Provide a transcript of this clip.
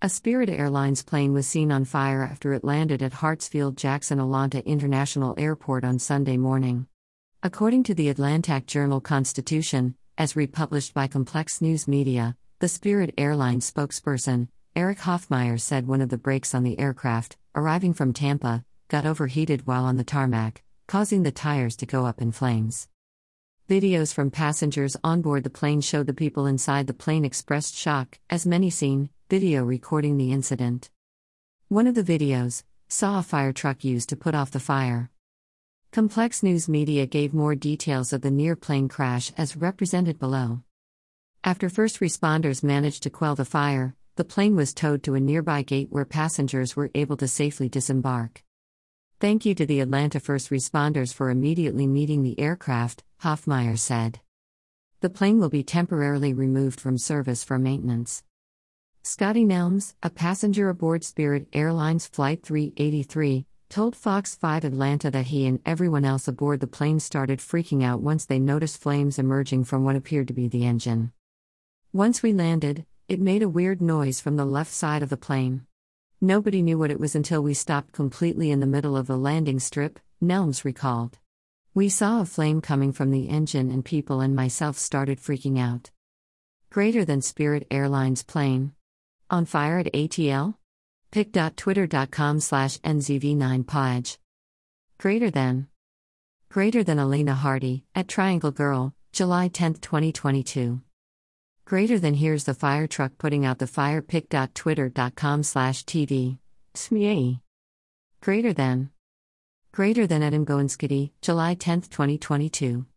A Spirit Airlines plane was seen on fire after it landed at Hartsfield Jackson Atlanta International Airport on Sunday morning. According to the Atlanta Journal Constitution, as republished by Complex News Media, the Spirit Airlines spokesperson, Eric Hoffmeyer said one of the brakes on the aircraft, arriving from Tampa, got overheated while on the tarmac, causing the tires to go up in flames. Videos from passengers on board the plane showed the people inside the plane expressed shock, as many seen video recording the incident. One of the videos saw a fire truck used to put off the fire. Complex News Media gave more details of the near plane crash as represented below. After first responders managed to quell the fire, the plane was towed to a nearby gate where passengers were able to safely disembark. Thank you to the Atlanta first responders for immediately meeting the aircraft, Hoffmeyer said. The plane will be temporarily removed from service for maintenance. Scotty Nelms, a passenger aboard Spirit Airlines Flight 383, told Fox 5 Atlanta that he and everyone else aboard the plane started freaking out once they noticed flames emerging from what appeared to be the engine. Once we landed, it made a weird noise from the left side of the plane. Nobody knew what it was until we stopped completely in the middle of the landing strip, Nelms recalled. We saw a flame coming from the engine and people and myself started freaking out. Greater than Spirit Airlines plane. On fire at ATL? pic.twitter.com slash nzv9podge. Greater than. Greater than Elena Hardy, at Triangle Girl, July 10, 2022. Greater than here's the fire truck putting out the fire pic.twitter.com slash tv. Smee. Greater than. Greater than Adam Goinskity, July 10, 2022.